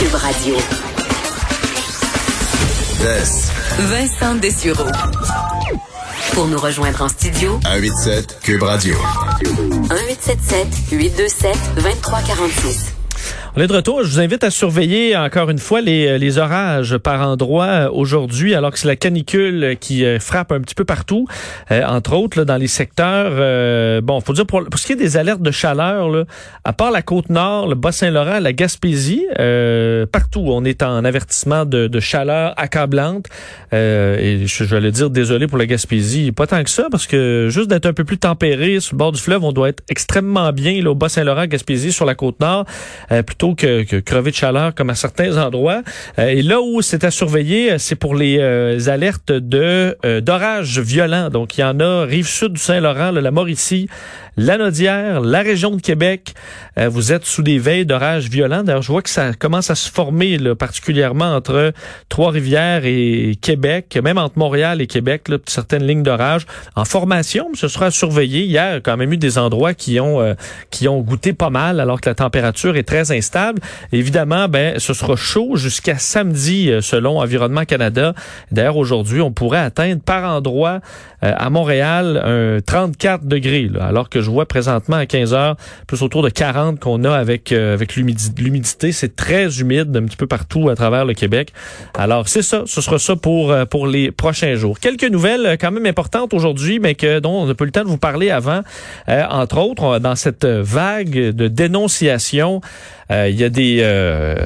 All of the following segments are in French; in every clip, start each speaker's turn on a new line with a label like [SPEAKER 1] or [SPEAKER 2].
[SPEAKER 1] Cube Radio. Vincent Dessureau. Pour nous rejoindre en studio,
[SPEAKER 2] 187 Cube Radio.
[SPEAKER 1] 1877 827 2346.
[SPEAKER 3] On est de retour. Je vous invite à surveiller encore une fois les, les orages par endroits aujourd'hui, alors que c'est la canicule qui euh, frappe un petit peu partout, euh, entre autres là, dans les secteurs. Euh, bon, faut dire pour, pour ce qui est des alertes de chaleur, là, à part la côte nord, le Bas-Saint-Laurent, la Gaspésie, euh, partout on est en avertissement de, de chaleur accablante. Euh, et je, je vais le dire, désolé pour la Gaspésie, pas tant que ça, parce que juste d'être un peu plus tempéré sur le bord du fleuve, on doit être extrêmement bien là, au Bas-Saint-Laurent, Gaspésie, sur la côte nord. Euh, que, que, crever de chaleur comme à certains endroits. Euh, et là où c'est à surveiller, c'est pour les euh, alertes de d'orages violents. Donc il y en a rive sud du Saint-Laurent, la Mauricie, la Nodière, la région de Québec. vous êtes sous des veilles d'orages violents. D'ailleurs, je vois que ça commence à se former là, particulièrement entre Trois-Rivières et Québec, même entre Montréal et Québec, là, certaines lignes d'orage en formation. Ce sera. Hier, il y a quand même eu des endroits qui ont qui ont goûté pas mal alors que la température est très instable stable. Évidemment, ben, ce sera chaud jusqu'à samedi, euh, selon Environnement Canada. D'ailleurs, aujourd'hui, on pourrait atteindre par endroit euh, à Montréal un 34 degrés, là, alors que je vois présentement à 15 heures plus autour de 40 qu'on a avec euh, avec l'humidité. C'est très humide un petit peu partout à travers le Québec. Alors, c'est ça. Ce sera ça pour pour les prochains jours. Quelques nouvelles quand même importantes aujourd'hui, mais que dont on n'a pas eu le temps de vous parler avant. entre autres, dans cette vague de dénonciation euh, il y a des euh,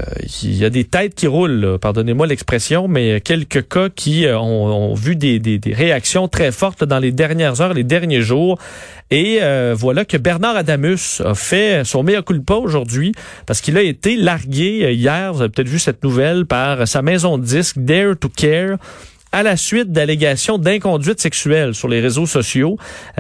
[SPEAKER 3] il y a des têtes qui roulent, pardonnez-moi l'expression, mais quelques cas qui euh, ont, ont vu des, des, des, réactions très fortes dans les dernières heures, les derniers jours. Et voilà que Bernard Adamus a fait son mea culpa aujourd'hui parce qu'il a été largué hier, vous avez peut-être vu cette nouvelle, par sa maison de disques Dare to Care à la suite d'allégations d'inconduite sexuelle sur les réseaux sociaux.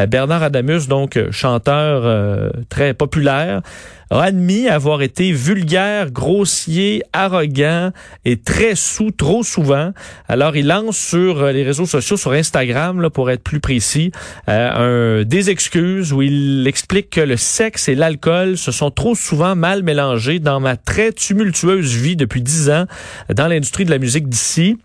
[SPEAKER 3] Bernard Adamus, donc chanteur très populaire, a admis avoir été vulgaire, grossier, arrogant et très sous trop souvent. Alors il lance sur euh, les réseaux sociaux, sur Instagram, pour être plus précis, euh, des excuses où il explique que le sexe et l'alcool se sont trop souvent mal mélangés dans ma très tumultueuse vie depuis dix ans dans l'industrie de la musique d'ici.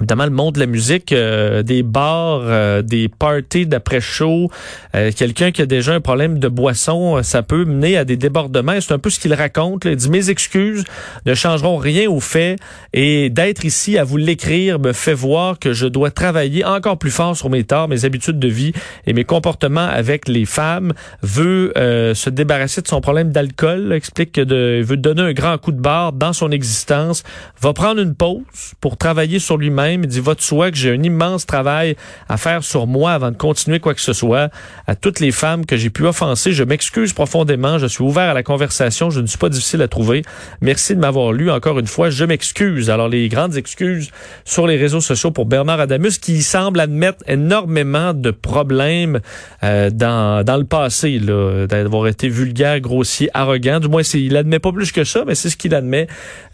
[SPEAKER 3] Évidemment, le monde de la musique, euh, des bars, euh, des parties d'après-show, euh, quelqu'un qui a déjà un problème de boisson, ça peut mener à des débordements. C'est un peu ce qu'il raconte. Il dit, mes excuses ne changeront rien au fait et d'être ici à vous l'écrire me fait voir que je dois travailler encore plus fort sur mes torts, mes habitudes de vie et mes comportements avec les femmes. Veut se débarrasser de son problème d'alcool, explique que de, veut donner un grand coup de barre dans son existence, va prendre une pause pour travailler sur lui-même il dit, va de soi que j'ai un immense travail à faire sur moi avant de continuer quoi que ce soit. À toutes les femmes que j'ai pu offenser, je m'excuse profondément. Je suis ouvert à la conversation. Je ne suis pas difficile à trouver. Merci de m'avoir lu. Encore une fois, je m'excuse. Alors, les grandes excuses sur les réseaux sociaux pour Bernard Adamus, qui semble admettre énormément de problèmes euh, dans, dans le passé, d'avoir été vulgaire, grossier, arrogant. Du moins, il admet pas plus que ça, mais c'est ce qu'il admet,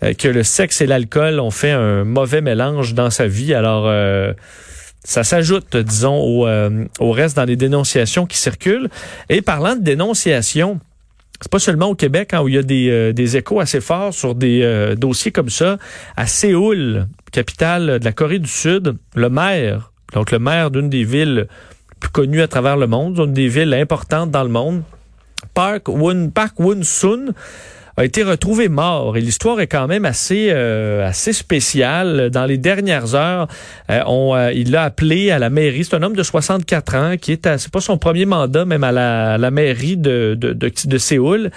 [SPEAKER 3] euh, que le sexe et l'alcool ont fait un mauvais mélange dans Alors, euh, ça s'ajoute, disons, au, euh, au reste dans les dénonciations qui circulent. Et parlant de dénonciations, c'est pas seulement au Québec hein, où il y a des, euh, des, échos assez forts sur des dossiers comme ça. À Séoul, capitale de la Corée du Sud, le maire, donc le maire d'une des villes plus connues à travers le monde, une des villes importantes dans le monde, Park Woon Park a été retrouvé mort. Et l'histoire est quand même assez euh, assez spéciale. Dans les dernières heures, euh, on, euh, il l'a appelé à la mairie. C'est un homme de 64 ans qui est, c'est pas son premier mandat, même à la, la mairie de, de, de, de Séoul.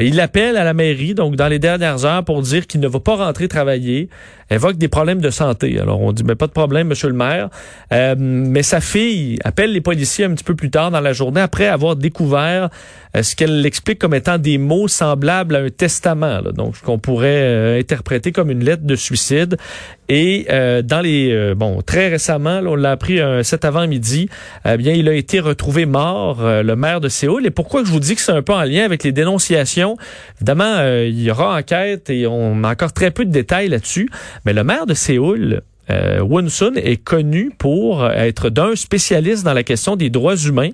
[SPEAKER 3] Il appelle à la mairie, donc dans les dernières heures, pour dire qu'il ne va pas rentrer travailler évoque des problèmes de santé. Alors on dit mais pas de problème, Monsieur le maire. Euh, mais sa fille appelle les policiers un petit peu plus tard dans la journée après avoir découvert euh, ce qu'elle explique comme étant des mots semblables à un testament. Donc ce qu'on pourrait euh, interpréter comme une lettre de suicide. Et dans les bon très récemment, on l'a appris cet avant-midi, eh bien il a été retrouvé mort, le maire de Séoul. Et pourquoi je vous dis que c'est un peu en lien avec les dénonciations? Évidemment, il y aura enquête et on a encore très peu de détails là-dessus. Mais le maire de Séoul, euh, Won-sun, est connu pour être d'un spécialiste dans la question des droits humains.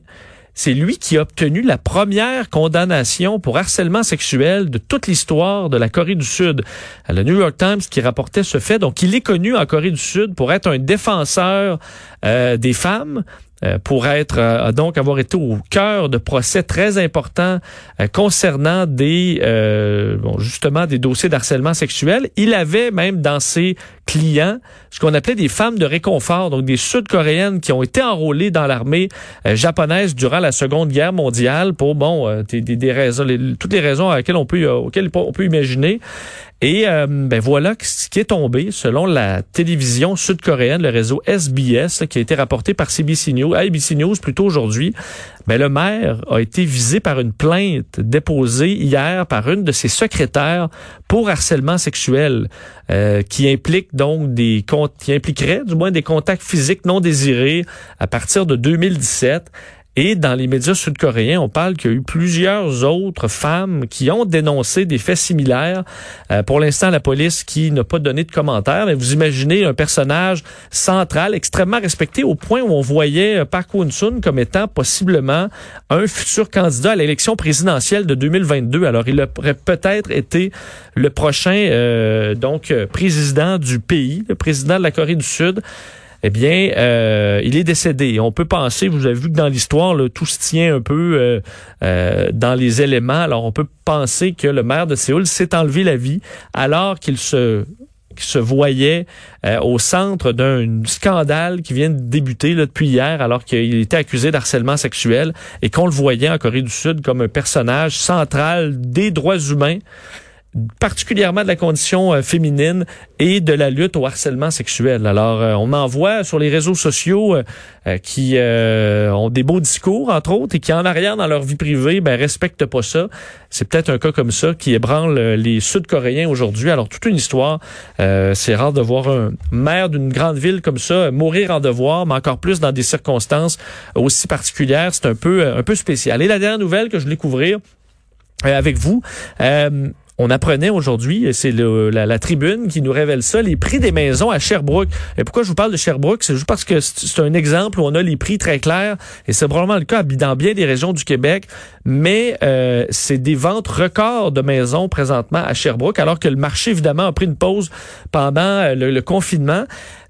[SPEAKER 3] C'est lui qui a obtenu la première condamnation pour harcèlement sexuel de toute l'histoire de la Corée du Sud. Le New York Times qui rapportait ce fait. Donc, il est connu en Corée du Sud pour être un défenseur euh, des femmes, pour être euh, donc avoir été au cœur de procès très importants euh, concernant des bon, justement des dossiers d'harcèlement sexuel. Il avait même dans ses clients ce qu'on appelait des femmes de réconfort, donc des Sud-Coréennes qui ont été enrôlées dans l'armée japonaise durant la Seconde Guerre mondiale pour bon des, des, raisons, toutes les raisons à laquelles on peut auxquelles on peut imaginer. Et euh, ben voilà ce qui est tombé selon la télévision sud-coréenne, le réseau SBS, qui a été rapporté par CBC News, ABC News plutôt aujourd'hui. Ben, le maire a été visé par une plainte déposée hier par une de ses secrétaires pour harcèlement sexuel, euh, qui implique donc des qui impliquerait du moins des contacts physiques non désirés à partir de 2017. Et dans les médias sud-coréens, on parle qu'il y a eu plusieurs autres femmes qui ont dénoncé des faits similaires. Euh, pour l'instant, la police qui n'a pas donné de commentaires, mais vous imaginez un personnage central, extrêmement respecté au point où on voyait euh, Park Woon-sun comme étant possiblement un futur candidat à l'élection présidentielle de 2022. Alors, il aurait peut-être été le prochain euh, donc président du pays, le président de la Corée du Sud eh bien, euh, il est décédé. On peut penser, vous avez vu que dans l'histoire, tout se tient un peu euh, euh, dans les éléments. Alors, on peut penser que le maire de Séoul s'est enlevé la vie alors qu'il se se voyait au centre d'un scandale qui vient de débuter depuis hier, alors qu'il était accusé d'harcèlement sexuel et qu'on le voyait en Corée du Sud comme un personnage central des droits humains particulièrement de la condition euh, féminine et de la lutte au harcèlement sexuel. Alors, euh, on en voit sur les réseaux sociaux euh, qui ont des beaux discours, entre autres, et qui en arrière dans leur vie privée, ben respectent pas ça. C'est peut-être un cas comme ça qui ébranle les Sud-Coréens aujourd'hui. Alors, toute une histoire. C'est rare de voir un maire d'une grande ville comme ça mourir en devoir, mais encore plus dans des circonstances aussi particulières. C'est un peu un peu spécial. Et la dernière nouvelle que je voulais couvrir avec vous. On apprenait aujourd'hui, c'est la, tribune qui nous révèle ça, les prix des maisons à Sherbrooke. Et pourquoi je vous parle de Sherbrooke? C'est juste parce que c'est un exemple où on a les prix très clairs, et c'est probablement le cas dans bien des régions du Québec, mais euh, c'est des ventes records de maisons présentement à Sherbrooke, alors que le marché, évidemment, a pris une pause pendant euh, le, confinement.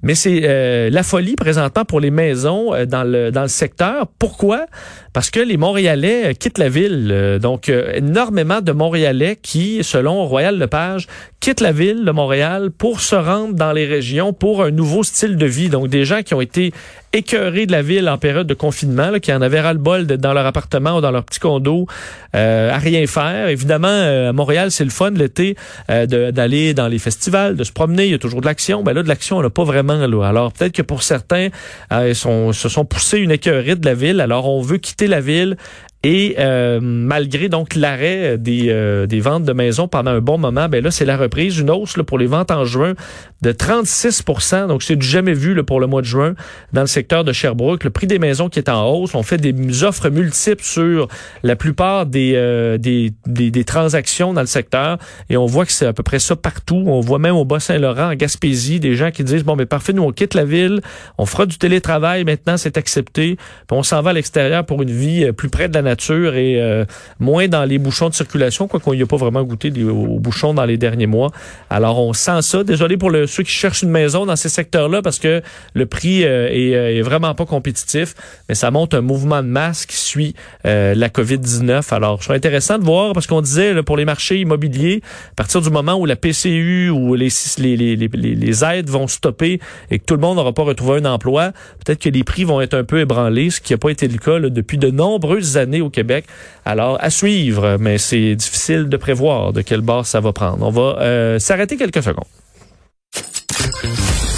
[SPEAKER 3] Mais c'est euh, la folie présentement pour les maisons dans, le, dans le secteur. Pourquoi? Parce que les Montréalais quittent la ville. donc, énormément de Montréalais qui selon Royal Lepage, quitte la ville de Montréal pour se rendre dans les régions pour un nouveau style de vie. Donc, des gens qui ont été écœurés de la ville en période de confinement, qui en avaient ras-le-bol dans leur appartement ou dans leur petit condo, euh, à rien faire. Évidemment, euh, à Montréal, c'est le fun l'été euh, d'aller dans les festivals, de se promener. Il y a toujours de l'action. Ben là, de l'action, on n'a pas vraiment. Là. Alors, peut-être que pour certains, ils sont, se sont poussés une écœurée de la ville. Alors, on veut quitter la ville et euh, malgré donc l'arrêt des, euh, des ventes de maisons pendant un bon moment, ben là, c'est la reprise, une hausse là, pour les ventes en juin de 36% Donc, c'est du jamais vu là, pour le mois de juin dans le secteur de Sherbrooke. Le prix des maisons qui est en hausse. On fait des offres multiples sur la plupart des, euh, des, des, des, transactions dans le secteur. Et on voit que c'est à peu près ça partout. On voit même au Bas-Saint-Laurent, en Gaspésie, des gens qui disent, bon, mais parfait, nous, on quitte la ville. On fera du télétravail. Maintenant, c'est accepté. Puis on s'en va à l'extérieur pour une vie plus près de la nature et euh, moins dans les bouchons de circulation, quoi qu'on n'y a pas vraiment goûté aux bouchons dans les derniers mois. Alors, on sent ça. Désolé pour ceux qui cherchent une maison dans ces secteurs-là parce que le prix euh, euh, est, vraiment pas compétitif, mais ça montre un mouvement de masse qui suit la COVID-19. Alors, c'est intéressant de voir parce qu'on disait pour les marchés immobiliers, à partir du moment où la PCU ou les aides vont stopper et que tout le monde n'aura pas retrouvé un emploi, peut-être que les prix vont être un peu ébranlés, ce qui n'a pas été le cas depuis de nombreuses années au Québec. Alors, à suivre, mais c'est difficile de prévoir de quel bord ça va prendre. On va euh, s'arrêter quelques secondes.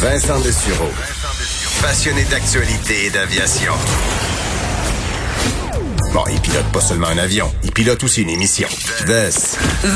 [SPEAKER 2] Vincent Dessureau. Passionné d'actualité et d'aviation. Bon, il pilote pas seulement un avion, il pilote aussi une émission. Des.